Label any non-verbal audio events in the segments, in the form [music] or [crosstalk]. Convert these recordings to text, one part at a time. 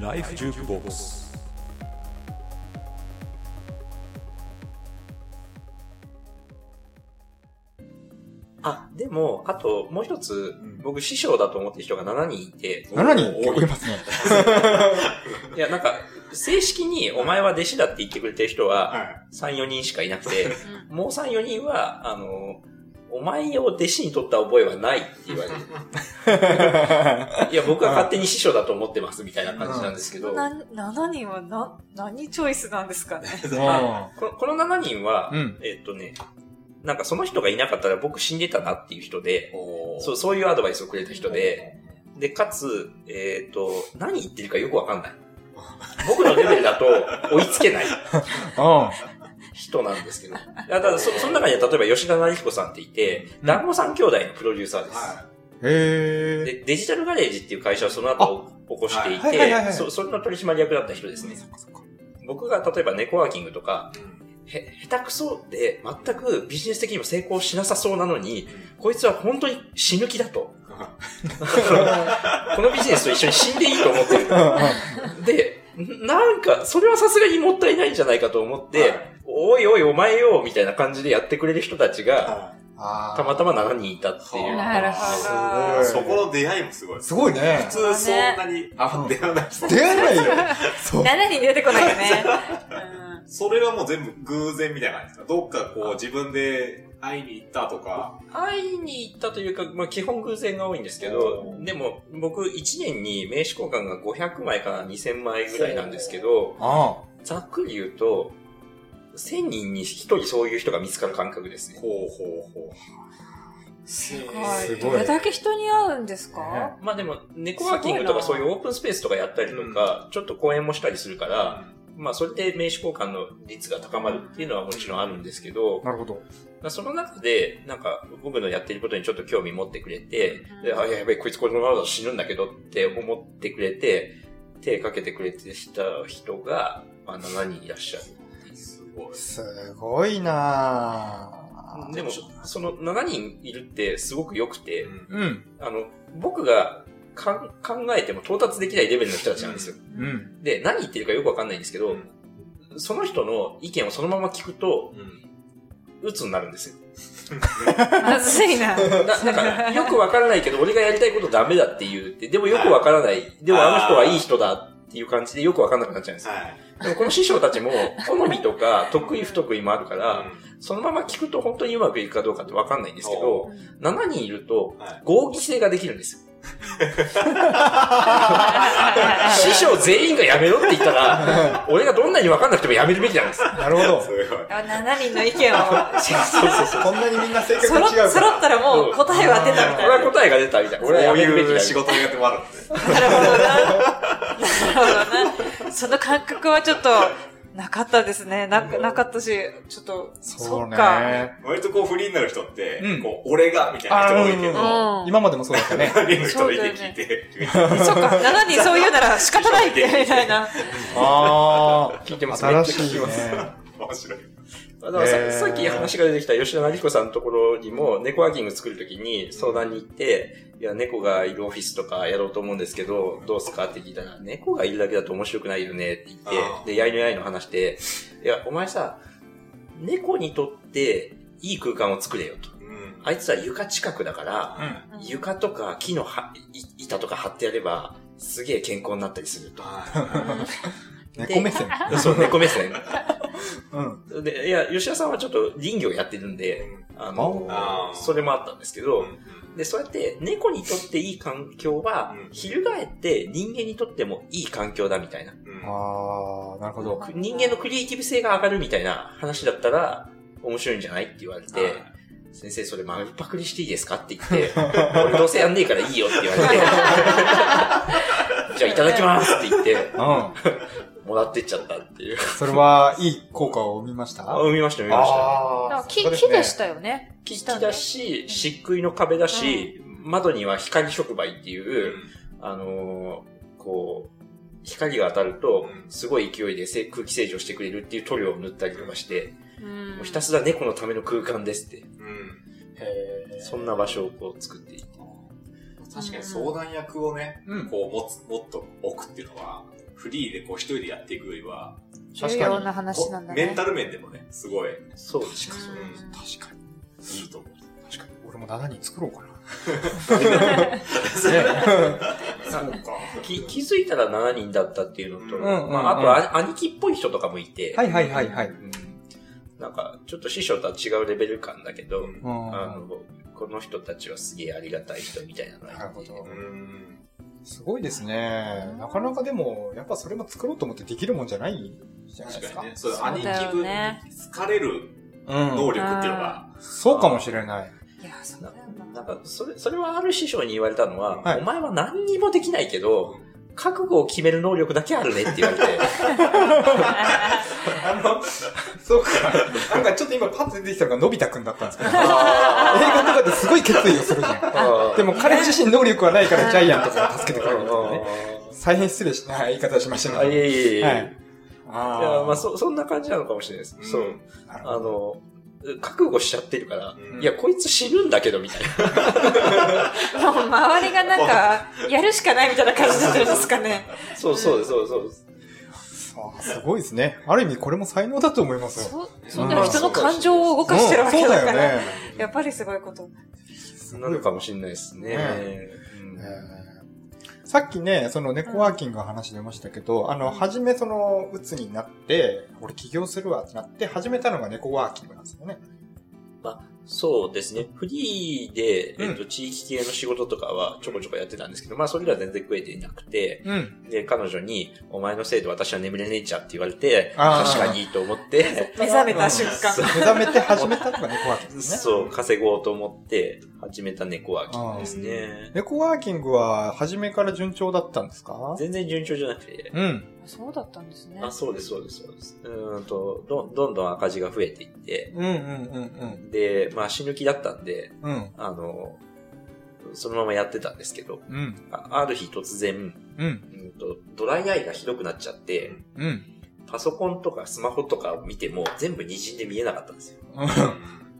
ライフジュークボックスあ、でも、あと、もう一つ、僕師匠だと思ってる人が7人いて、7人？結構いますね。[laughs] いや、なんか、正式にお前は弟子だって言ってくれてる人は、はい。3、4人しかいなくて、[laughs] もう3、4人は、あの、お前を弟子に取った覚えはないって言われる。いや、僕は勝手に師匠だと思ってますみたいな感じなんですけど、な7人はな、何チョイスなんですかね。[laughs] あこのこの7人は、うんえっとね、なんかその人がいなかったら僕死んでたなっていう人で、そうそういうアドバイスをくれた人で、で、かつ、えっ、と、何言ってるかよくわかんない。僕のレベルだと追いつけないうん。人なんですけど。いやただそ、その中には例えば吉田成彦さんっていて、うん団子三兄弟のプロデューサーです。はへー。で、デジタルガレージっていう会社をその後起こしていはいはいはいはいて、そそれの取締役だった人ですね。僕が例えばネコワーキングとか、へ、下手くそで全くビジネス的にも成功しなさそうなのに、こいつは本当に死ぬ気だと。[laughs] このビジネスと一緒に死んでいいと思ってる。で、なんか、それはさすがにもったいないんじゃないかと思って、はいおいおいお前よ、みたいな感じでやってくれる人たちが、はあーたまたま7人いたっていう。なるほどいそこの出会いもすごい。すごいね普。通そんなに、あ、出会わない人。出会えないよ。そう。7人出てこないよね。[laughs] それはもう全部偶然みたいな感じですかどっかこう自分で会いに行ったとか。会いに行ったというか、まあ基本偶然が多いんですけど、でも僕1年に名刺交換が500枚から2000枚ぐらいなんですけど、あざっくり言うと、1000人に1人そういう人が見つかる感覚ですね。ほうほうほう。すごすごいい。どれだけ人に会うんですか？まあでも、ネコワーキングとかすごいういうオープンスペースとかやったりとか、ちょっと講演もしたりするから、まあそれで名刺交換の率が高まるっていうのはもちろんあるんですけど、なるほど。まあその中で、なんか僕のやってることにちょっと興味持ってくれて、であ、やべえ、こいつこのままだと死ぬんだけどって思ってくれて、手かけてくれてた人が、まあ7人いらっしゃる。すごい。すごいなぁでも、その7人いるってすごく良くて、うん。あの、僕がかん考えても到達できないレベルの人たちなんですよ。うん。で、何言ってるかよくわかんないんですけど、その人の意見をそのまま聞くと、鬱になるんですよ。まずいな。ななんか、よくわからないけど、俺がやりたいことダメだって言うって、でもよくわからない。でもあの人はいい人だっていう感じでよくわかんなくなっちゃうんですよ。はい。でもこの師匠たちも、[laughs] 好みとか、得意不得意もあるから、そのまま聞くと本当にうまくいくかどうかってわかんないんですけど、7人いるとはい、合議制ができるんですよ。師匠全員がやめろって言ったら、俺がどんなにわかんなくてもやめるべきなんです。なるほどす。ごい。あ7人の意見を、こんなにみんな性格そろ、違うから。揃ったらもう答えは出たみたいな。俺は答えが出たみたいな。こう俺はやめるべきだいう仕事のやってもあるんで。なるほどな。なるほどな。その感覚はちょっと、なかったですね。な、なかったし、ちょっと、そそうっか。ね。割とこうフリーになる人ってうん、こう、俺がみたいな人が多いけうど、うん。今までもそうだったね。7人の人の意見聞いて、そっか、7人そう言うなら仕方ないって、みたいな。あ聞いてます。あ、新しいめっちゃ聞きます。ね。面白い。だからささっき話が出てきた吉田成彦さんのところにも、猫ワーキング作るときに相談に行って、いや、猫がいるオフィスとかやろうと思うんですけど、どうすかって聞いたら、猫がいるだけだと面白くないよねって言あっーて、で、やいのやいの話して、いや、お前さ、猫にとっていい空間を作れよと。うん。あいつは床近くだから、うん。床とか木のはい板とか貼ってやれば、すげえ健康になったりすると。猫目線。[laughs] そう、猫目線。うん。で、いや、吉田さんはちょっと林業やってるんで、あの、あーそれもあったんですけど、うんで、そうやって猫にとっていい環境は、うん翻って人間にとってもいい環境だみたいな。うんあー、なるほど。く人間のクリエイティブ性が上がるみたいな話だったら、面白いんじゃないって言われて、先生それ丸パクリしていいですかって言って、俺どうせやんねえからいいよって言われて、じゃあいただきますって言って、うん。もらってっちゃったっていう。それは、いい効果を生みました？あ、見ました見ました。木、木でしたよね。木だし、漆喰の壁だし、窓には光触媒っていう、あのーこう、光が当たるとう、んすごい勢いでせ空気清浄してくれるっていう塗料を塗ったりとかして、うんもうひたすら猫のための空間ですって、うん。へそんな場所をこう作っていて。確かに相談役をね、うん。こう持つ、もっと置くっていうのは、フリーでこう一人でやっていくよりは、重要な話なんだね。メンタル面でもね、すごいそうです。うん確かに。いいと思う。確かに。俺も7人作ろうかな。[laughs] そうか。気気づいたら7人だったっていうのと、うんまあ、あとあ兄貴っぽい人とかもいて、はいはいはいはい。うんなんか、ちょっと師匠とは違うレベル感だけど、あの、この人たちはすげえありがたい人みたいなのがいてなるほどう。ん。すごいですね。なかなかでも、やっぱそれも作ろうと思ってできるもんじゃないじゃないですか。確かにね。そう、兄ね貴分に疲れるうん。能力っていうのが、そうかもしれない。いや、そうな。なんか、それ、それはある師匠に言われたのは、はいお前は何にもできないけど、覚悟を決める能力だけあるねって言われて、あの、そうか。なんかちょっと今パッと出てきたのがのび太くんだったんですけど、映画とかですごい決意をするじゃん。でも彼自身能力はないからジャイアンとかが助けてくれるんですよね。大変失礼しない言い方しましたあ、いね。えいえいえ。はいいあや、まあ、そ、そんな感じなのかもしれないです。そう。あの、覚悟しちゃってるから、うんいや、こいつ死ぬんだけど、みたいな。[laughs] もう周りがなんか、[laughs] やるしかないみたいな感じになってるんですかね。そうそうです、そうそうです。あすごいですね。ある意味これも才能だと思いますよ。そう、そうだよ人の感情を動かしてるわけうんだから。よね。やっぱりすごいこと。なのかもしれないですね。ねさっきね、そのネコワーキングの話出ましたけど、あの、初めその、鬱になって、俺起業するわってなって、始めたのがネコワーキングなんですよね。そうですね。フリーで、えっ、と、う地域系の仕事とかはちょこちょこやってたんですけど、まあ、それでは全然食えていなくて、うん。で、彼女に、お前のせいで私は眠れねえじゃんって言われて、あー確かにいいと思って、[laughs] 目覚めた瞬間。目覚めて始めたのがネコワーキングですね。そう、稼ごうと思って始めた猫ワーキングですね。ネコワーキングは初めから順調だったんですか？全然順調じゃなくて、うん。そうだったんですね。あ、そうです、そうです、そうです。うーんと、どんどんどん赤字が増えていって、うんうんうんで、まあ死ぬ気だったんで、うん。うん。あの、そのままやってたんですけど、うん。あある日突然、うん。うんと、ドライアイがひどくなっちゃって、うん。パソコンとかスマホとかを見ても全部滲んで見えなかったんですよ。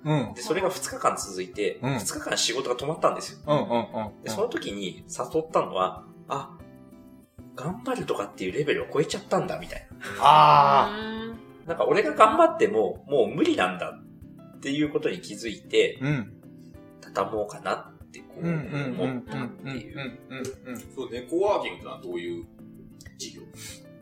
うん。で、それが2日間続いて、うん2日間仕事が止まったんですよ。うんうんうん。で、その時に誘ったのは、あ、頑張るとかっていうレベルを超えちゃったんだ、みたいあうんな。なんか俺が頑張っても、もう無理なんだっていうことに気づいてあ。、うん。畳もうかなってこう思ったっていう。うんうんそう、ネコワーキングってのはどういう事業？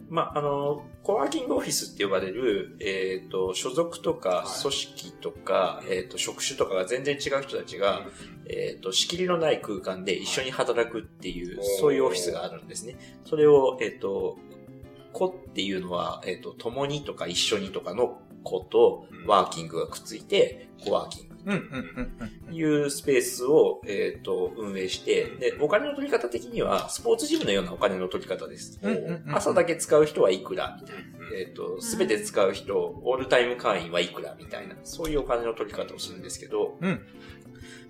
まあ、あの、コワーキングオフィスって呼ばれる、えっ、と、所属とかはい組織とか、えっ、と、職種とかが全然違う人たちが、えっ、と、仕切りのない空間で一緒に働くっていう、はいそういうオフィスがあるんですね。それを、えっ、と、子っていうのは、えっ、と、共にとか一緒にとかの子とうんワーキングがくっついて、コワーキングいうスペースを、えっ、と、運営して、で、お金の取り方的には、スポーツジムのようなお金の取り方です。朝だけ使う人はいくらみたいな。うんえっ、と、すべて使う人、オールタイム会員はいくらみたいな、そういうお金の取り方をするんですけど、うん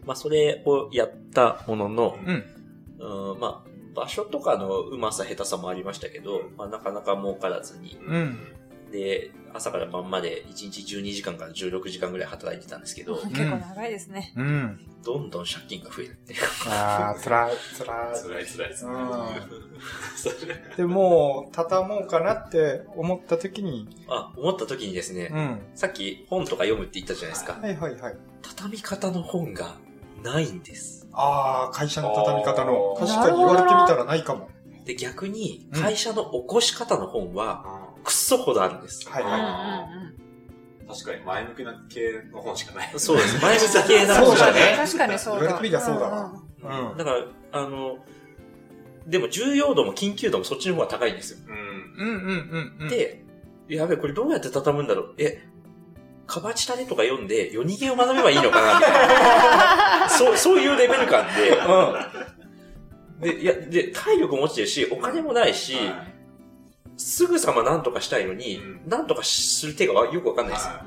まあ、それをやったものの、うん。うん、まあ、場所とかのうまさ下手さもありましたけど、まあ、なかなか儲からずに、うん。で、朝から晩まで1日12時間から16時間ぐらい働いてたんですけど、結構長いですね。うん。どんどん借金が増えるっていう。ああ、つらい、つらい。辛い辛いです [laughs] で、もう、畳もうかなって思った時に、あ、思った時にですね、うん。さっき本とか読むって言ったじゃないですか。はいはいはい。畳み方の本がないんです。ああ、会社の畳み方の。確かに言われてみたらないかも。で、逆に、うん会社の起こし方の本は、くっそほどあるんです。はいうんうんは確かに前向きな系の本しかない。そうです。前向き系なそうだねうん。確かにそうだ。言われてみりゃそうだわんんい。うん。だから、あの、でも重要度も緊急度もそっちの方が高いんですよ。うん。うんうんうんうん。、で、やべえ、これどうやって畳むんだろう。え、カバチタレとか読んで夜逃げを学べばいいのかな。[laughs] そう、そういうレベル感で、うん。で、いや、で、体力も落ちてるし、お金もないし、はいすぐさま何とかしたいのに、うん何とかする手がよくわかんないですよ。は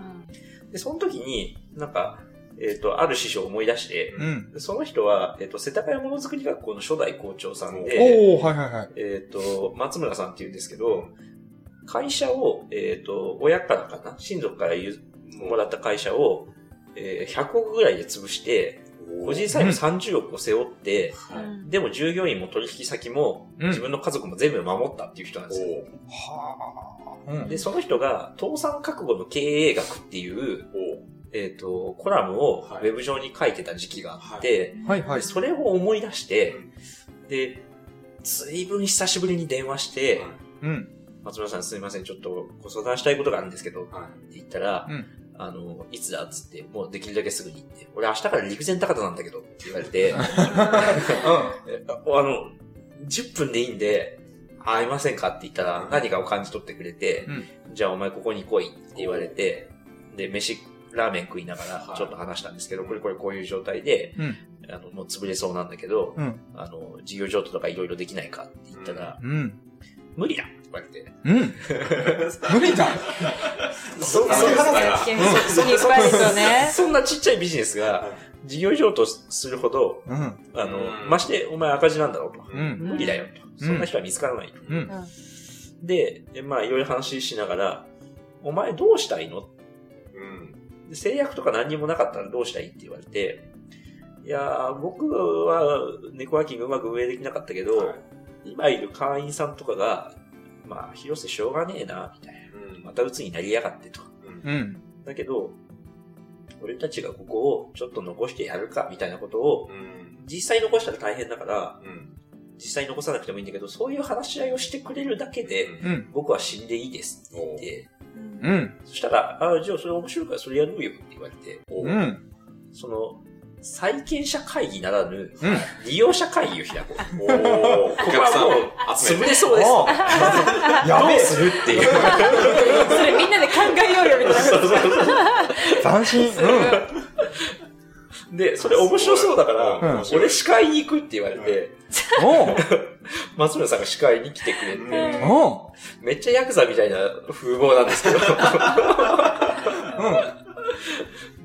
で、その時に、なんか、えっ、と、ある師匠を思い出して、うん。その人は、えっ、と、世田谷ものづくり学校の初代校長さんで、おー、はいはいはい。えっ、と、松村さんって言うんですけど、会社を、えっ、と、親からかな？親族からゆもらった会社を、えー100億ぐらいで潰して、個人債務30億を背負って、うん。でも従業員も取引先もうん。自分の家族も全部守ったっていう人なんですよ。はあ。うん。で、その人が倒産覚悟の経営学っていう、えっ、と、コラムをはい。ウェブ上に書いてた時期があって、はい。はいで。それを思い出して、で、随分久しぶりに電話して、うん。松村さんすいません、ちょっとご相談したいことがあるんですけど、ってはい。言ったら、うんあの、いつだっつって、もうできるだけすぐに行って、俺明日から陸前高田なんだけどって言われて、え [laughs] あの、10分でいいんで、会いませんかって言ったら、何かを感じ取ってくれて、じゃあお前ここに来いって言われて、で、飯、ラーメン食いながらちょっと話したんですけど、これこれこういう状態で、うん。あの、もう潰れそうなんだけど、うん。あの、事業譲渡とかいろいろできないかって言ったら、うん。無理だって言われて。うん。無理だ。そあそうですか現実にいっぱいですよね。そんなちっちゃいビジネスが、事業譲渡するほど、うん。あの、うんましてお前赤字なんだろうと。うん。無理だよと。そんな人は見つからないと。うん。で、でまあいろいろ話しながら、お前どうしたいの？うん。で制約とか何にもなかったらどうしたいって言われて、いやー、僕は猫ワーキングうまく運営できなかったけど、はい今いる会員さんとかが、まあ、広瀬しょうがねえな、みたいな。うんまた鬱になりやがってと。うんうん。だけど、俺たちがここをちょっと残してやるか、みたいなことを、うん。実際残したら大変だから、うん。実際残さなくてもいいんだけど、そういう話し合いをしてくれるだけで、うん。僕は死んでいいですって言って、うん。そしたら、あじゃあそれ面白いからそれやろうよって言われて、うん。その、債権者会議ならぬ、うん。利用者会議を開こう。[laughs] おー、お客さん。潰れそうです。お [laughs] やべえどうするっていう。[laughs] それみんなで考えようよみたいな。そうそうそう斬新。で、それ面白そうだから、うん俺司会に行くって言われて、松村さんが司会に来てくれて、めっちゃヤクザみたいな風貌なんですけど。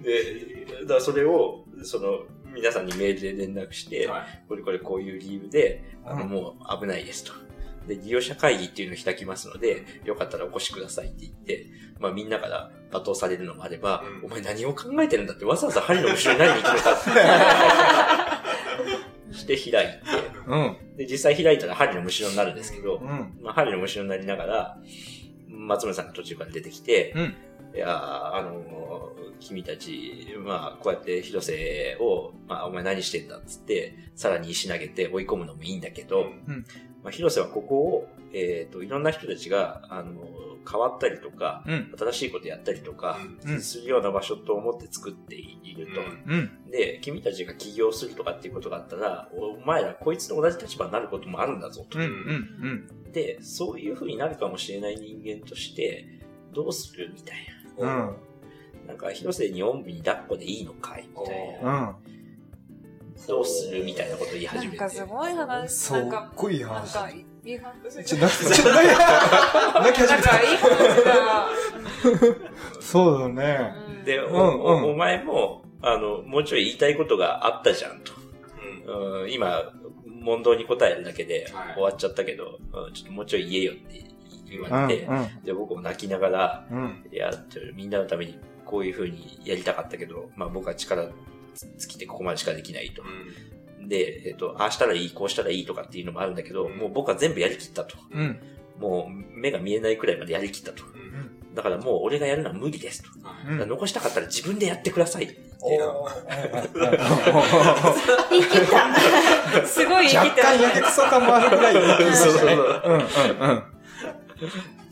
で、だそれを、その、皆さんにメールで連絡して、はいこれこれこういう理由で、あの、うんもう危ないですと。で、利用者会議っていうのを開きますので、よかったらお越しくださいって言って、まあみんなから罵倒されるのもあれば、うんお前何を考えてるんだってわざわざ針の後ろに何に行くのかって。[laughs] して開いて、うん。で、実際開いたら針の後ろになるんですけど、うん。まあ針の後ろになりながら、松村さんが途中から出てきて、うん。いやーあのー君たち、まあ、こうやって広瀬を、まあ、お前何してんだっつって、さらに石投げて追い込むのもいいんだけど、うんまあ、広瀬はここを、えっ、と、いろんな人たちが、あのー変わったりとか、うん。新しいことやったりとか、うんするような場所と思って作っていると。うん。で、君たちが起業するとかっていうことがあったら、お前らこいつと同じ立場になることもあるんだぞと。うん。うん。で、そういう風になるかもしれない人間として、どうするみたいうん。な。なんか、広瀬におんぶに抱っこでいいのかい？みたいな。うん。どうする？みたいなことを言いなん始めて。かすごい話。すっなんか、ごいなん話。か、いい話。ちょ、泣き、ちょ、泣き、泣き始めた。[laughs] なんか、いい話だ。[laughs] そうだね。うんで、おうんうんおお前も、あの、もうちょい言いたいことがあったじゃんと。うんうん、今、問答に答えるだけではい終わっちゃったけど、うんちょっともうちょい言えよって言うん。われて、うん。で、僕も泣きながら、うん。いや、ちょみんなのためにこういう風にやりたかったけど、まあ僕は力尽きてここまでしかできないと。で、えっ、と、ああしたらいい、こうしたらいいとかっていうのもあるんだけど、もう僕は全部やりきったと。うん。もう目が見えないくらいまでやりきったと。だからもう俺がやるのは無理ですと。だから残したかったら自分でやってください [laughs] 言い切った。[laughs] すごい言い切って若干やけくそ感もあるぐらい。そうそうそううん。うん。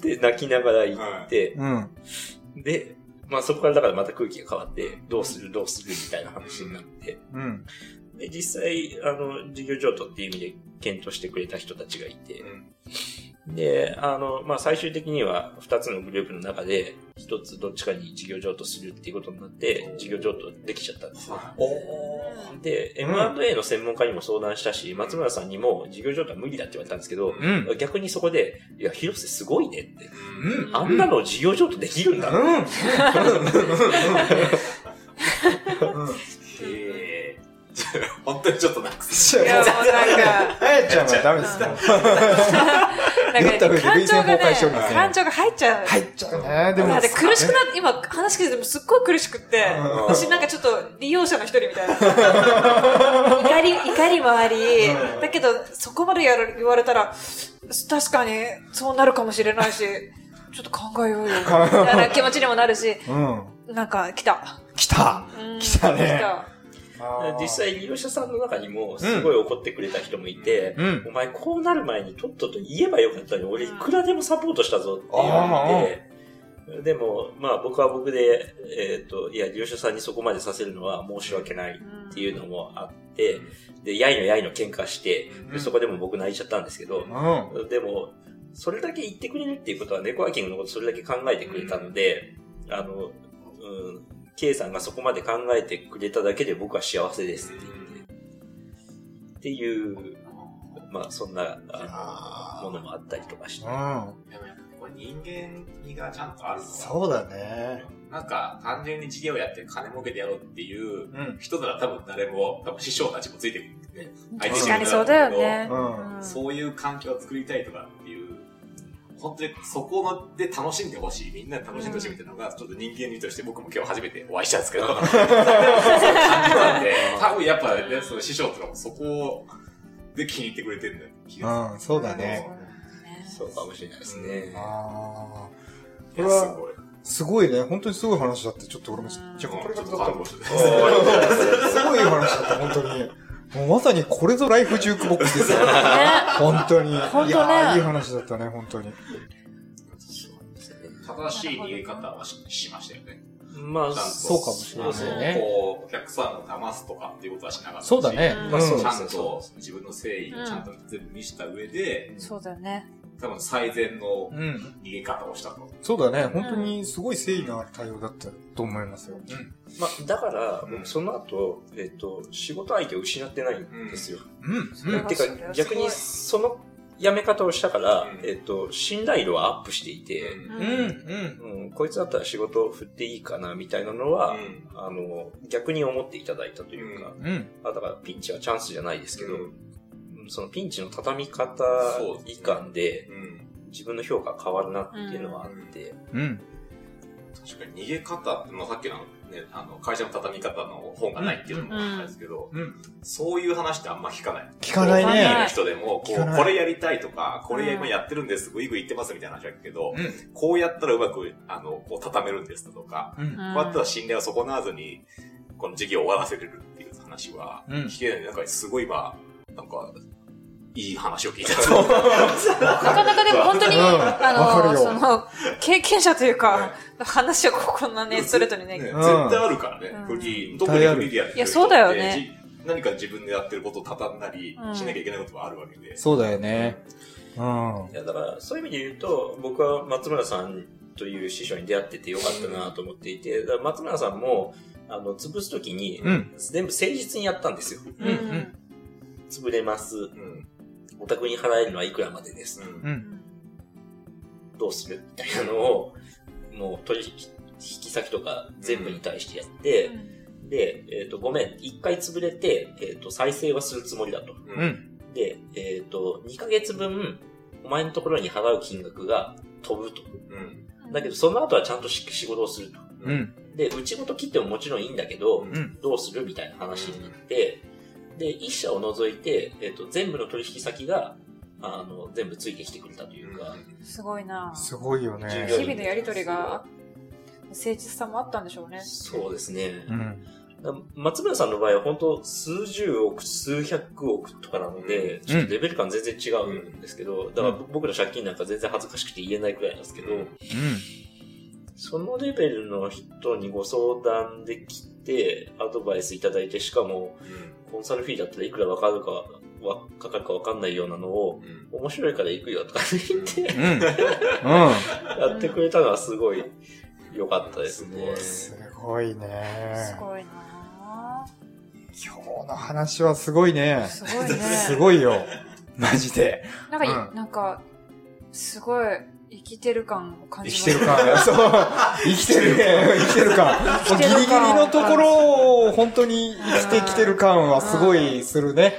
で、泣きながら言って、うん。で、まあそこからだからまた空気が変わって、どうするどうするみたいな話になって、うん。で、実際、あの、事業譲渡っていう意味で検討してくれた人たちがいて、で、あの、まあ最終的には二つのグループの中で、一つどっちかに事業譲渡するっていうことになって、事業譲渡できちゃったんですよ。で、M&A の専門家にも相談したし、松村さんにも事業譲渡は無理だって言われたんですけど、うん。逆にそこで、いや、広瀬すごいねって。うん。あんなの事業譲渡できるんだ。うん。え [laughs] 本当にちょっとなくす。いや、もうなんか、あやちゃんはダメですね。なんかね、酔った上で感情が入っちゃう。入っちゃうね。でも、苦しくなって、今話聞いててもすっごい苦しくって、うん私なんかちょっと利用者の一人みたいな。[laughs] 怒り、怒りもあり、だけどそこまでやる言われたら、確かにそうなるかもしれないし、ちょっと考えようよ、[laughs] みたいな気持ちにもなるし、うん。なんか来た。来たうん来たね来た実際利用者さんの中にもすごい怒ってくれた人もいて、うん。お前こうなる前にとっとと言えばよかったのに、俺いくらでもサポートしたぞって言われて、でも、まあ僕は僕で、えっ、と、いや、利用者さんにそこまでさせるのは申し訳ないっていうのもあって、で、やいのやいの喧嘩して、でそこでも僕泣いちゃったんですけど、うん。でも、それだけ言ってくれるっていうことは、猫ワーキングのことそれだけ考えてくれたので、あの、うん、K さんがそこまで考えてくれただけで僕は幸せですって言って、っていう、まあそんな、あの、ものもあったりとかして。うん。でもやっぱこれ人間味がちゃんとあるのはそうだね。なんか単純に事業やって金儲けてやろうっていううん。人なら多分誰も、多分師匠たちもついてくるんでね。相手確かにそうだよね。そういう環境を作りたいとかっていう、本当にそこので楽しんでほしい、みんなで楽しんでほしいみたいなのが、ちょっと人間味として僕も今日初めてお会いしたんですけど、[laughs] 感じなんで、多分やっぱね、その師匠とかもそこで気に入ってくれてるんだよ。気がうん、そうだね。そうかもしれないですね。ああ。する。いや、すごい。すごいね。本当にすごい話だって、ちょっと俺も、若干これちょっとがだった [laughs] すごい話だった、本当に。もうまさにこれぞライフジュークボックスですよ。ね本当に。本当ねいやーいい話だったね、本当に。正しい逃げ方はししましたよね。まあ、そうかもしれないねこう、お客さんを騙すとかっていうことはしなかったしそうだね。うんまあちゃんと自分の誠意をちゃんと全部見せた上で、そうだよね。多分最善のうん。逃げ方をしたと。そうだね。本当にすごい誠意のある対応だったと思いますよ。まあ、だから、うん僕その後、えっ、と、仕事相手を失ってないんですよ。うん。それはてか逆にその辞め方をしたから、うんえっ、と、信頼度はアップしていて、うん。うん。うん、こいつだったら仕事を振っていいかな、みたいなのは、うんあの、逆に思っていただいたというか、うん。あだからピンチはチャンスじゃないですけど、うんうんそのピンチの畳み方以下で、うん。自分の評価変わるなっていうのはあって、うん。確かに逃げ方って、まあ、さっきのね、あの、会社の畳み方の本がないっていうのもあったんですけど、うん。そういう話ってあんま聞かない。聞かない聞かね。の人でも、こう、これやりたいとか、これうん今やってるんです、ぐいぐい言ってますみたいな話だけど、うん。こうやったらうまく、あの、こう畳めるんですとか、うん。こうやったら信頼を損なわずに、この事業を終わらせれるっていう話は、うん聞けないなんかすごい今、なんか、いい話を聞いた。なかなかでも本当に、うんあの、よその、経験者というか、[laughs] 話をこんなね、ストレートにね。ね絶うん対あるからね、うんフリー、特にフリーでやってる人っていやそうだよねじ何か自分でやってることを畳んだりうんしなきゃいけないことがあるわけで。そうだよね。うん。いや、だから、そういう意味で言うと、僕は松村さんという師匠に出会っててよかったなと思っていて、だから松村さんも、あの、潰すときに、うん。全部誠実にやったんですよ。うんうん潰れます。うん。お宅に払えるのはいくらまでです。うんうん。どうするみたいなのを、もう取引先とか全部に対してやって、で、えっ、と、ごめん、一回潰れて、えっ、と、再生はするつもりだと。う。ん。で、えっ、と、2ヶ月分、お前のところに払う金額が飛ぶと。うん。だけど、その後はちゃんとし仕事をすると。うん。で、内ごと切ってももちろんいいんだけど、うん。どうするみたいな話になって、で、一社を除いて、えっ、と、全部の取引先が、あの、全部ついてきてくれたというか、すごいな。すごいよね。日々のやりとりが、誠実さもあったんでしょうね。そうですね。うん。だ松村さんの場合は本当数十億、数百億とかなので、ちょっとレベル感全然違うんですけど、だから僕の借金なんか全然恥ずかしくて言えないくらいなんですけど、うんそのレベルの人にご相談できて、アドバイスいただいて、しかも、コンサルフィーだったらいくらわかるか、わかかるかわかんないようなのを、うん。面白いから行くよとか言って、うん。うん。やってくれたのはすごい良かったですね。すごいね。すごいな今日の話はすごいね。すごいね。[laughs] すごいよ。マジで。なんかい、うんなんか、すごい、生きてる感を感生じますきてる感。[laughs] そう。生きてるね。生きてる感。ギリギリのところを本当に生きてきてる感はすごいするね。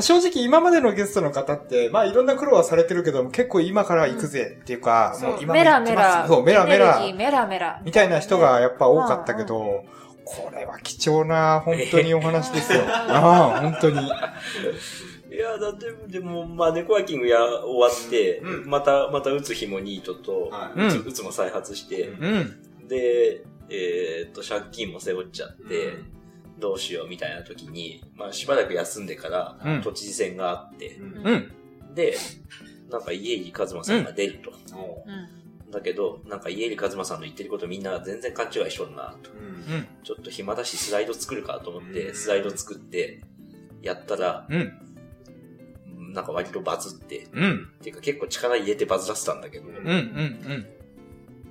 正直今までのゲストの方って、まあいろんな苦労はされてるけども、結構今から行くぜっていうか、もう今メラメラ。そう、メラメラメラメラ。みたいな人がやっぱ多かったけうんど、これは貴重な本当にお話ですよ。ああ、本当に。いや、だって、でも、まあ、猫ワーキングや終わって、うんまた、また打つ日もニートと、はいうん打つ打つも再発して、うん。で、えーっと、借金も背負っちゃって、うんどうしようみたいな時に、まあ、しばらく休んでから、うん都知事選があって。で、なんか家入一馬さんが出ると。おうん。だけど、なんか家入一馬さんの言ってることみんな全然勘違いしとるなと。うんうん。ちょっと暇だしスライド作るかと思って、うんスライド作って、やったら、うん。なんか割とバズって、うん。っていうか結構力入れてバズらせたんだけど、うん。うん。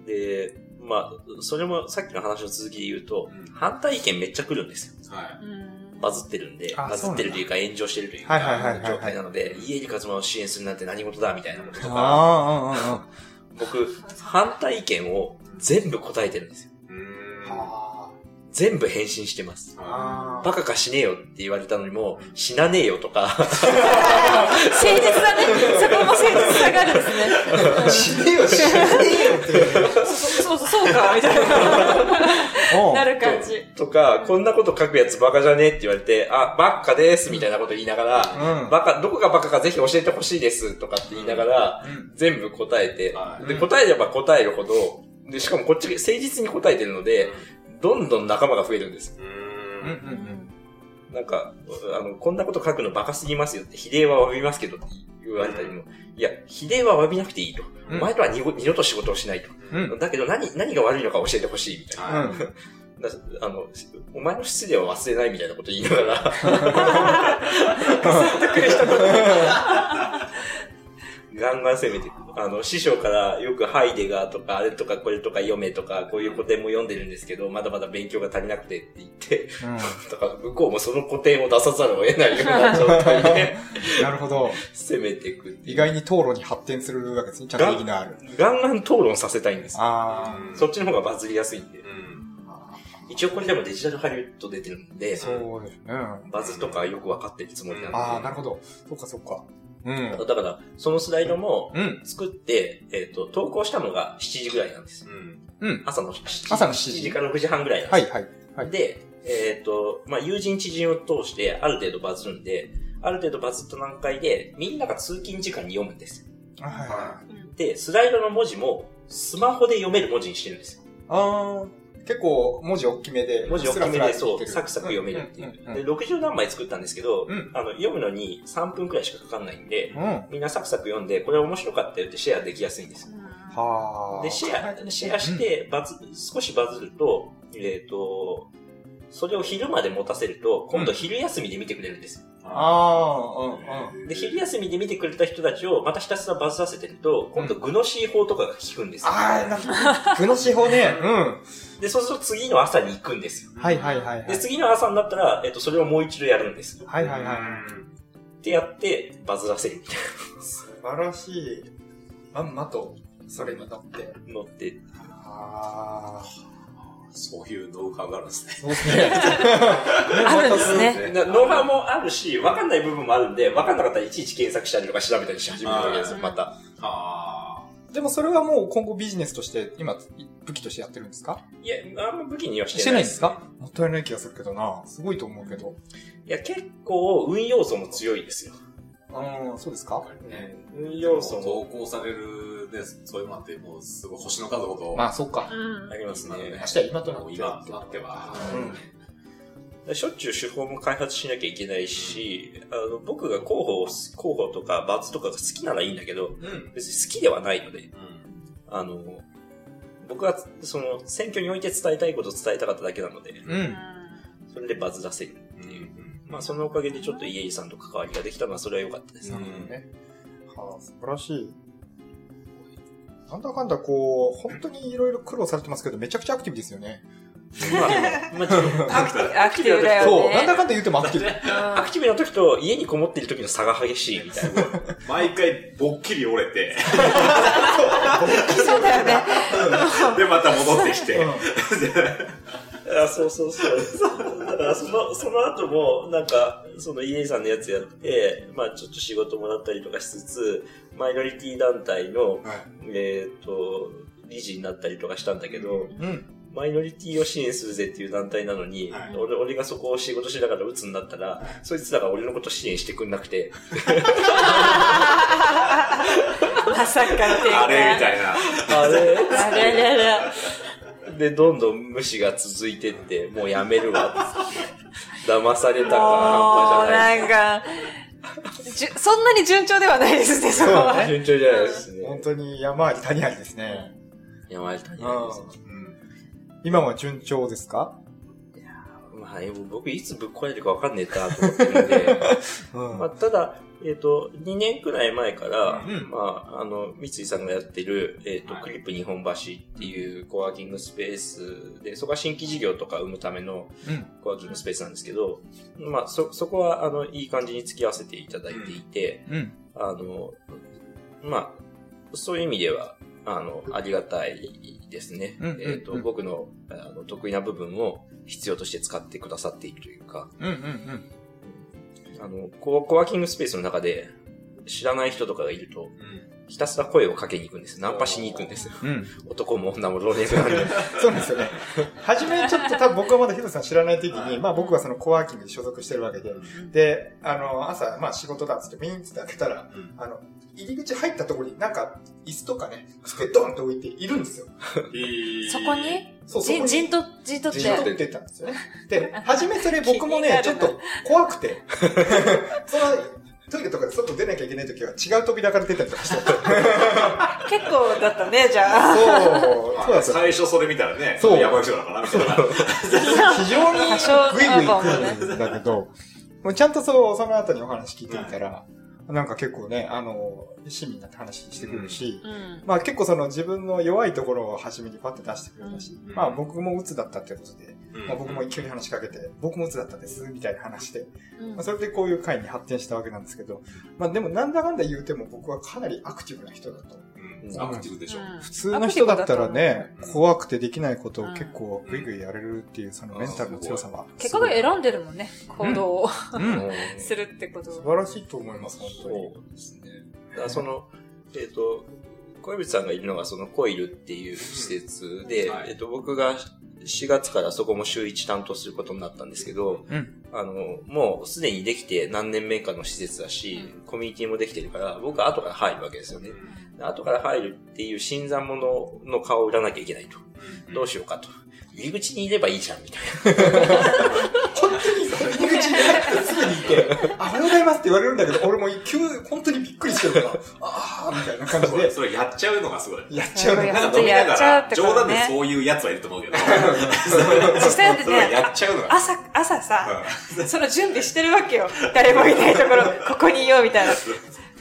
で、まあ、それもさっきの話の続きで言うと、うん反対意見めっちゃ来るんですよ。はうんバズってるんで、あバズってるというか炎上してるというか、状態なので、家入一馬を支援するなんて何事だみたいなこととか。僕、反対意見を全部答えてるんですよ。全部返信してます。あ。バカか死ねえよって言われたのにも、死なねえよとか、[laughs] 誠実だね。そこも誠実さがあるんですね。死ねよ、死ねよって。そうそうそう、そうか、みたいな。なる感じ。とか、こんなこと書くやつバカじゃねえって言われて、あ、バカですみたいなこと言いながら、うん。バカ、どこがバカかぜひ教えてほしいですとかって言いながら、うん全部答えてはい、で、答えれば答えるほど、で、しかもこっちが誠実に答えてるので、どんどん仲間が増えるんです。ううんうんーん。なんか、あの、こんなこと書くのバカすぎますよって、比例は詫びますけどって言われたりも、いや、比例は詫びなくていいと。うんお前とは二度と仕事をしないと。うん。だけど何、何が悪いのか教えてほしいみたいな。[laughs] あの、お前の失礼は忘れないみたいなこと言いながら、[laughs] [laughs] ガンガン攻めていく。あの、師匠からよくハイデガーとか、あれとかこれとか読めとか、こういう古典も読んでるんですけど、まだまだ勉強が足りなくてって言って、だから向こうもその古典を出さざるを得ないような状態でなるほど。[laughs] 攻めていく意外に討論に発展するわけですね。ちゃんと意義のある。ガンガン討論させたいんですよ。あい。そっちの方がバズりやすいんでう。ん。一応これでもデジタルハリウッド出てるんであ、、そうですね。バズとかよくわかってるつもりなんで。ああ、なるほど。そっかそっか。うん。だから、そのスライドもうん。作って、えっ、と、投稿したのが7時ぐらいなんですよ。うん。うん。朝の7時。朝の7時時から6時半ぐらいなんですよ。はいはい。はい。で、えっ、と、まあ、友人知人を通してある程度バズるんで、ある程度バズった段階で、みんなが通勤時間に読むんですはいはい。はで、スライドの文字も、スマホで読める文字にしてるんですよ。ああ、結構文字大きめで。文字大きめで、そう、サクサク読めるっていう。で、60何枚作ったんですけど、うんあの、読むのに3分くらいしかかかんないんで、うん。みんなサクサク読んで、これ面白かったよってシェアできやすいんですよ。はあ。で、シェア、シェアして、バズ、少しバズると、えっ、と、それを昼まで持たせると、今度昼休みで見てくれるんですよ。ああ、うんうん。で、昼休みで見てくれた人たちをまたひたすらバズらせてると、今度グノシー法とかが効くんですよ。ああ、なんか、具の司法ね。うん。で、そうすると次の朝に行くんですよ。はいはいはいはで、い。次の朝になったら、えっ、と、それをもう一度やるんです。はいはいはい。ってやって、バズらせるみたい素晴らしい。まんまと、それに乗って。なのって、ああ、そういうノウハウがあるんですね。そうですね。あるんですね。なノウハウもあるし、わかんない部分もあるんで、わかんなかったらいちいち検索したりとか調べたりし始めるわけですよ、また。あでもそれはもう今後ビジネスとして、今、武器としてやってるんですか？いや、あんま武器にはししててなでないいんですすか？もったいない気がするけどな。すごいと思うけど。いや、結構、運要素も強いですよ。うん、そうですか？運要要素も投稿されるね、そういうのってもうすごい星の数ほど。まあ、そっか。うんありますね。明日は今となってもう今となっては。うんしょっちゅう手法も開発しなきゃいけないし、あの僕が広報、広報とかバツとかが好きならいいんだけど、うん。別に好きではないので、うん。あの、僕はその選挙において伝えたいことを伝えたかっただけなので、うん。それでバズらせるうんっていう。まあそのおかげでちょっと家入さんと関わりができたのはそれは良かったです。うんね。はあ、素晴らしい。なんだかんだこう、本当にいろいろ苦労されてますけど、めちゃくちゃアクティブですよね。まあ、まあアクティアクティブだよね。そう、なんだかんだ言ってもアクティブ。アクティブな時と家にこもっている時の差が激しいみたいな。毎回ぼっきり折れて、そうだよね。[laughs] で、また戻ってきて。ああ、そうそうそう。だからその、その後も、なんか、その EA さんのやつやって、まあちょっと仕事もらったりとかしつつ、マイノリティ団体の、はい。えっ、と、理事になったりとかしたんだけど、うん。マイノリティを支援するぜっていう団体なのに、はい俺俺がそこを仕事しながら鬱になったら、そいつらが俺のこと支援してくんなくて、[laughs] まさかっていうか。あれみたいな。あれ？あれあれあれ。で、どんどん無視が続いてって、もうやめるわ。[laughs] 騙されたかもう、半端じゃない。なんか、じゅそんなに順調ではないですね、[laughs] そこは。順調じゃないですね。本当に山あり谷ありですね。山あり谷ありですね。うん。今は順調ですか？まあ、僕いつぶっ壊れるかわかんねえなと思ってるんで、[laughs] うんまあ、ただ、えっ、と、2年くらい前から、うんまあ、あの、三井さんがやってる、えっ、と、はいクリップ日本橋っていうコワーキングスペースで、そこは新規事業とか生むためのうん。コワーキングスペースなんですけど、まあ、そ、そこは、あの、いい感じに付き合わせていただいていて、うん。あの、まあ、そういう意味では、あの、ありがたいですね。うんうんえっ、と、うん僕のあの得意な部分を必要として使ってくださっているというか、うんうんあの、コワーキングスペースの中で知らない人とかがいると、ひたすら声をかけに行くんです。ナンパしに行くんですよ。うん。うん。男も女も老年 [laughs] なんで。そうですよね。はじめちょっと多分僕はまだヒロさん知らない時に、まあ僕はそのコワーキングに所属してるわけで、で、あの、朝、まあ仕事だっつってビーンっつって開けたら、うんあの、入り口入ったところになんか椅子とかね、机ドンと置いているんですよ。そこに？そう、そこに。じんと、じんとっじんとて。ってたんですよね。で、初めそれ僕もね [laughs] ちょっと怖くて、[laughs] その、トイレとかで外出なきゃいけない時は違う扉から出たりとかして。結構だったね、じゃあ。そう、そう。最初それ見たらね、そうやばい人だから、みたいな。非常に多少グイグイ来るんだけど、もうちゃんとそう、その後にお話聞いてみたら、なんか結構ね、あの、親身になって話してくれるし、うん。まあ結構その自分の弱いところを初めにパッて出してくれたし、うんまあ僕も鬱だったってことで、うんまあ、僕も急に話しかけて、僕も鬱だったです、みたいな話で、うんまあ、それでこういう会に発展したわけなんですけど、まあでもなんだかんだ言うても僕はかなりアクティブな人だと。うんアクティブでしょ。普通の人だったらねうん、怖くてできないことを結構グイグイやれるっていうそのメンタルの強さは。結果が選んでるもんね、行動をうん。[laughs] するってこと素晴らしいと思います、本当に。そうですね。だからその、えっ、と、小渕さんがいるのがそのコイルっていう施設で、はいえっ、と、僕が4月からそこも週1担当することになったんですけど、うん。あの、もうすでにできて何年目かの施設だし、コミュニティもできてるから、僕は後から入るわけですよね。後から入るっていう新参者の顔を売らなきゃいけないと。どうしようかと。入り口にいればいいじゃん、みたい [laughs] 本当にその入り口に入ってすぐにいて、あ、おはようございますって言われるんだけど、俺も急、本当にびっくりしてるから、あーみたいな感じそれ、で、それやっちゃうのがすごい。やっちゃうのやなんか飲みながら、冗談でねそういうやつはいると思うけど、[laughs] 実際だってね、やっちゃうのが。朝、朝さ、その準備してるわけよ。誰もいないところ、ここにいようみたいな。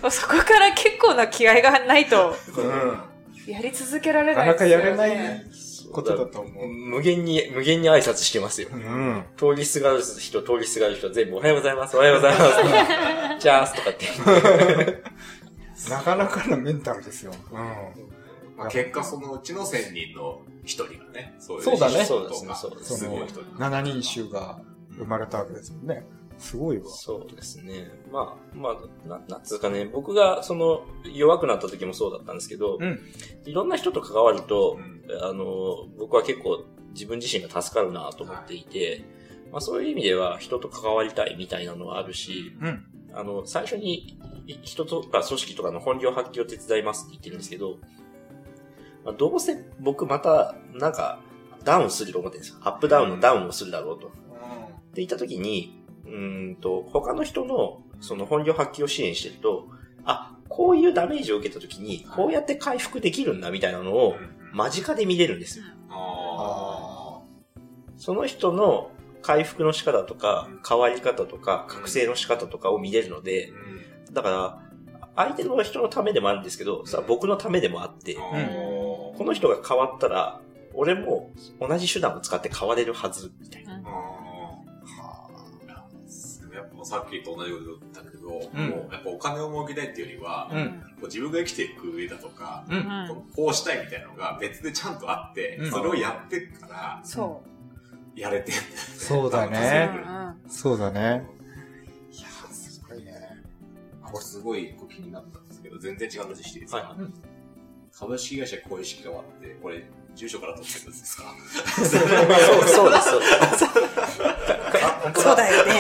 そこから結構な気合がないと、うん。やり続けられなかないですよ、ね。なかやれないな。ことだと思う。無限に、無限に挨拶してますよ。うん。通りすがる人、通りすがる人全部おはようございます、おはようございます。じゃあすとかって言って。[laughs] なかなかのメンタルですよ。うん。まあ、結果そのうちの1000人の一人がね、そういうそうだねそうですねそうです人に。7人衆が生まれたわけですもんね。すごいわ。そうですね。まあ、まあ、ななんつうかね、僕がその弱くなった時もそうだったんですけど、うん。いろんな人と関わるとう、んあの、僕は結構自分自身が助かるなと思っていて、まあそういう意味では人と関わりたいみたいなのはあるし、うん。あの、最初にい人とか組織とかの本領発揮を手伝いますって言ってるんですけど、まあ、どうせ僕またなんかダウンすると思ってるんですよ。アップダウンのダウンをするだろうと。って言った時に、うーんと、他の人のその本領発揮を支援してると、あ、こういうダメージを受けた時に、こうやって回復できるんだみたいなのを間近で見れるんですよ。あその人の回復の仕方とか、変わり方とか、覚醒の仕方とかを見れるのでー、だから、相手の人のためでもあるんですけど、さ僕のためでもあって、うん。この人が変わったら、俺も同じ手段を使って変われるはず、みたいな。あーやっぱさっきと同じこと言ったけど、うんもうやっぱお金を儲けたいっていうよりは、うん。こう自分が生きていく上だとか、こうこうしたいみたいなのが別でちゃんとあって、うんそれをやってから、やれて。そうだうんね。うんそうだね。いやー、すごいね。これすごいこう気になったんですけど、全然違う話していいですか、はい株式会社小石川って、これ、住所から取ってるんですか？そう、そうです、そうです。[laughs] そうだよね。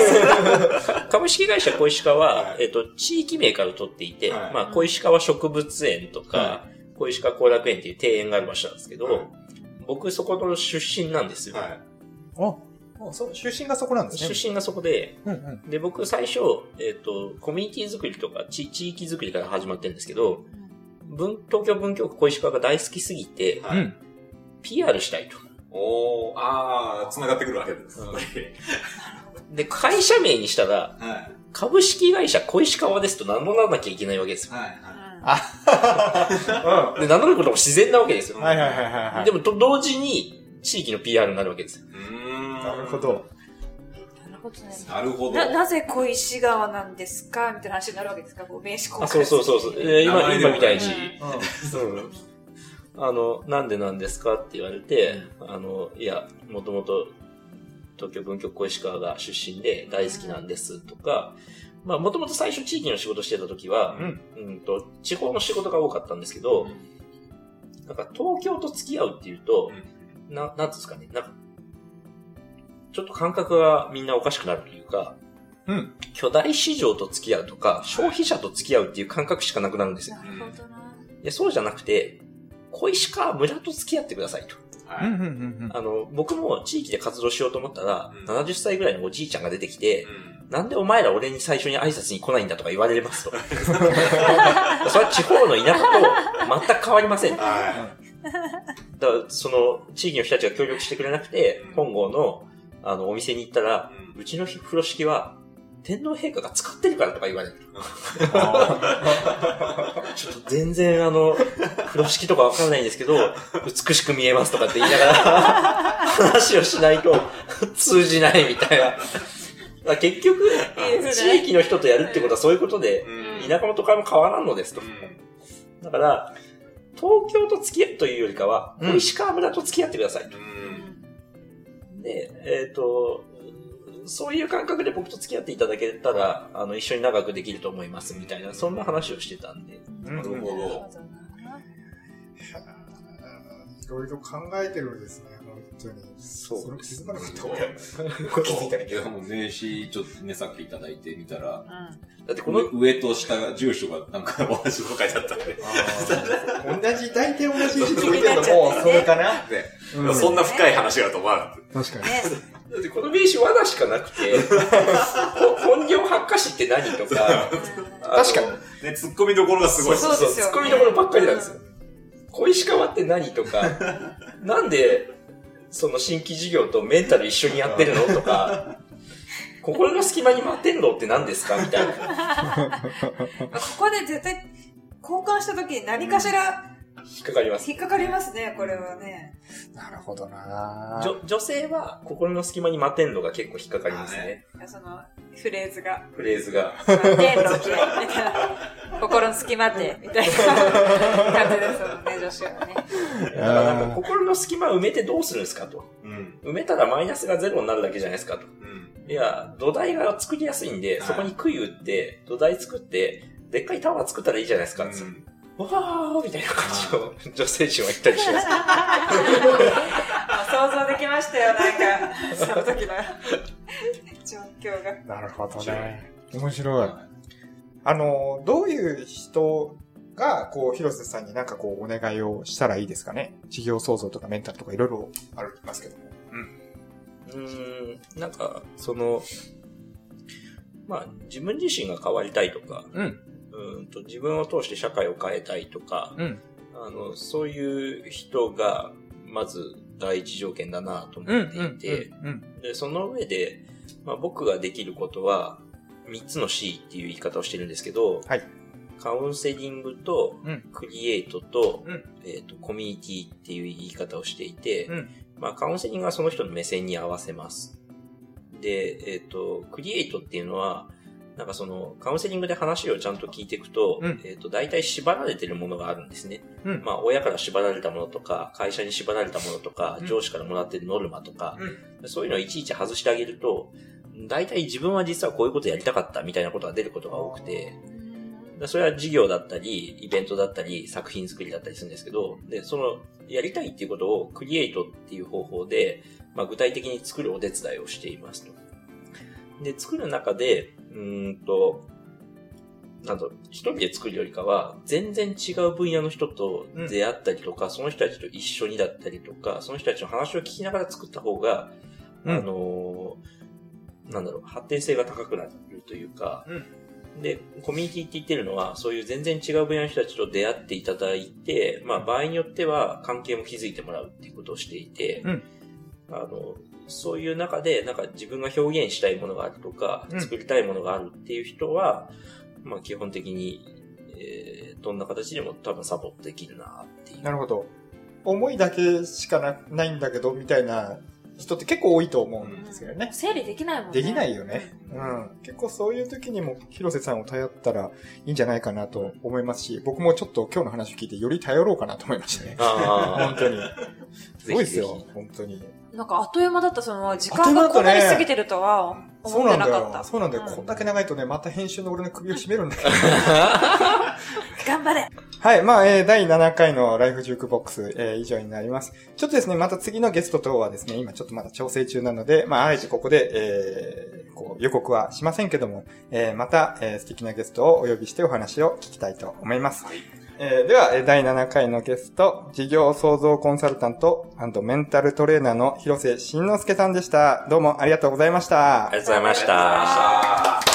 [laughs] 株式会社小石川は、はいえっ、と、地域名から取っていて、はいまあ、小石川植物園とか、は小石川後楽園っていう庭園がある場所なんですけど、はい僕そこの出身なんですよ。はい。あ、あそう、出身がそこなんですね。出身がそこで、うんうん。で、僕最初、えっ、と、コミュニティ作りとか地、地域作りから始まってるんですけど、文東京文京区小石川が大好きすぎて。PR したいと。おー、あー、繋がってくるわけです。うんはい。[laughs] で、会社名にしたら、はい。株式会社小石川ですと名乗らなきゃいけないわけですよ。はい。で、名乗ることも自然なわけですよ。はいはいはいはいはい。でも、と同時に、地域の PR になるわけですよ。うーん。なるほど。なるほどね。なるほど。な、なぜ小石川なんですか？みたいな話になるわけですか？こう名刺交換あ、そうそうそうそう。えー今、今みたいに。うんうんあの、なんでなんですかって言われて、あの、いや、もともと東京文京小石川が出身で大好きなんですとか、まあ、もともと最初地域の仕事してた時は、うん。うんと、地方の仕事が多かったんですけど、なんか東京と付き合うっていうと、な、なんていうんですかね、なんか、ちょっと感覚がみんなおかしくなるというか、うん。巨大市場と付き合うとか、消費者と付き合うっていう感覚しかなくなるんですよ。なるほどな。いや、そうじゃなくて、小石川村と付き合ってくださいと。はい。あの、僕も地域で活動しようと思ったら、うん70歳ぐらいのおじいちゃんが出てきて、うんなんでお前ら俺に最初に挨拶に来ないんだとか言われますと。[laughs] [laughs] それは地方の田舎と全く変わりません。だかはら、その、地域の人たちが協力してくれなくてうん、本郷の、あの、お店に行ったら、い。うんうちの風呂敷は、天皇陛下が使ってるからとか言われる。[laughs] ちょっと全然あの、風呂敷とかわからないんですけど、美しく見えますとかって言いながら、話をしないと通じないみたいな。結局、地域の人とやるってことはそういうことで、うん田舎も都会も変わらんのですと。だから、東京と付き合うというよりかは、うん小石川村と付き合ってくださいと。うん。で、えっ、と、そういう感覚で僕と付き合っていただけたら、あの、一緒に長くできると思いますみたいな、そんな話をしてたんで。うんなるほど。ないろいろ考えてるんですね、本当に。そうれ気づかなかったそう俺。気づいたけいや、もう名刺ちょっとね、さっきいただいてみたら、だってこの、上上と下が、住所がなんか [laughs] 同じと書いてあったんで。同じ、大体同じ位置に置いてるのも、それかな。ねうんそんな深い話だと思わなかっ確かに。ね。だってこの名刺罠しかなくて、ほ [laughs] 本業発火師って何とか、確かに。ね、突っ込みどころがすごい。そうですよツッコミどころばっかりなんですよ。小石川って何とか、[laughs] なんで、その新規事業とメンタル一緒にやってるのとか、心の隙間に待ってんのって何ですかみたいな。ここで絶対交換した時に何かしら引っかかります。引っかかりますね、これはね。なるほどな女女性は心の隙間に待てんのが結構引っかかりますね。そのフレーズが。フレーズが。天路で、みたいな。心の隙間って、[laughs] みたいな感じですもんね、女子はね。だからなんか心の隙間埋めてどうするんですかと。うん。埋めたらマイナスがゼロになるだけじゃないですかと。うん。いや、土台が作りやすいんで、はいそこに杭打って、土台作って、でっかいタワー作ったらいいじゃないですか。うんわーみたいな感じを女性陣は言ったりします。[laughs] 想像できましたよ、なんか、その時の状況が。なるほどね。面白い。あの、どういう人が、こう、広瀬さんになんかこう、お願いをしたらいいですかね？事業創造とかメンタルとかいろいろありますけども。うーん、なんか、その、まあ、自分自身が変わりたいとか、うん。うんと自分を通して社会を変えたいとか、うん。あの、そういう人が、まず第一条件だなと思っていて、うん。で、その上で、まあ、僕ができることは、3つの C っていう言い方をしてるんですけど、はいカウンセリングと、うんクリエイトと、うんえっ、と、コミュニティっていう言い方をしていて、うんまあ、カウンセリングはその人の目線に合わせます。で、えっ、と、クリエイトっていうのは、なんかその、カウンセリングで話をちゃんと聞いていくと、うんえっ、と、大体縛られてるものがあるんですね。うんまあ、親から縛られたものとか、会社に縛られたものとか、うん上司からもらってるノルマとか、そういうのをいちいち外してあげると、大体自分は実はこういうことやりたかったみたいなことが出ることが多くて、でそれは授業だったり、イベントだったり、作品作りだったりするんですけど、で、その、やりたいっていうことをクリエイトっていう方法で、まあ、具体的に作るお手伝いをしていますと。で、作る中で、うーんと、なんだろう、一人で作るよりかは、全然違う分野の人と出会ったりとか、その人たちと一緒にだったりとか、その人たちの話を聞きながら作った方が、うん。あのーなんだろう、発展性が高くなるというか、で、コミュニティって言ってるのは、そういう全然違う分野の人たちと出会っていただいて、まあ場合によっては関係も築いてもらうっていうことをしていて、うん。あの、そういう中で、なんか自分が表現したいものがあるとか、うん作りたいものがあるっていう人は、まあ基本的に、えーどんな形でも多分サポートできるなっていう。なるほど。思いだけしかなないんだけど、みたいな人って結構多いと思うんですよね。整理できないもんね。できないよね。うん。結構そういう時にも広瀬さんを頼ったらいいんじゃないかなと思いますし、僕もちょっと今日の話を聞いてより頼ろうかなと思いましたね。あ本当に。すごいですぜよひぜ。本当に。なんかあっという間だった、その、時間がこんなに過ぎてるとはそう思ってなんだよ。なかった。そうなんだよ。うんこんだけ長いとね、また編集の俺の首を絞めるんだけど。[laughs] 頑張れはい。まあ、えー第7回のライフジュークボックス、えー以上になります。ちょっとですね、また次のゲスト等はですね、今ちょっとまだ調整中なので、まあ、あえてここで、えーこう予告はしませんけども、えーまた、えー素敵なゲストをお呼びしてお話を聞きたいと思います。えーでは、第7回のゲスト、事業創造コンサルタントメンタルトレーナーの広瀬慎之介さんでした。どうもありがとうございました。ありがとうございました。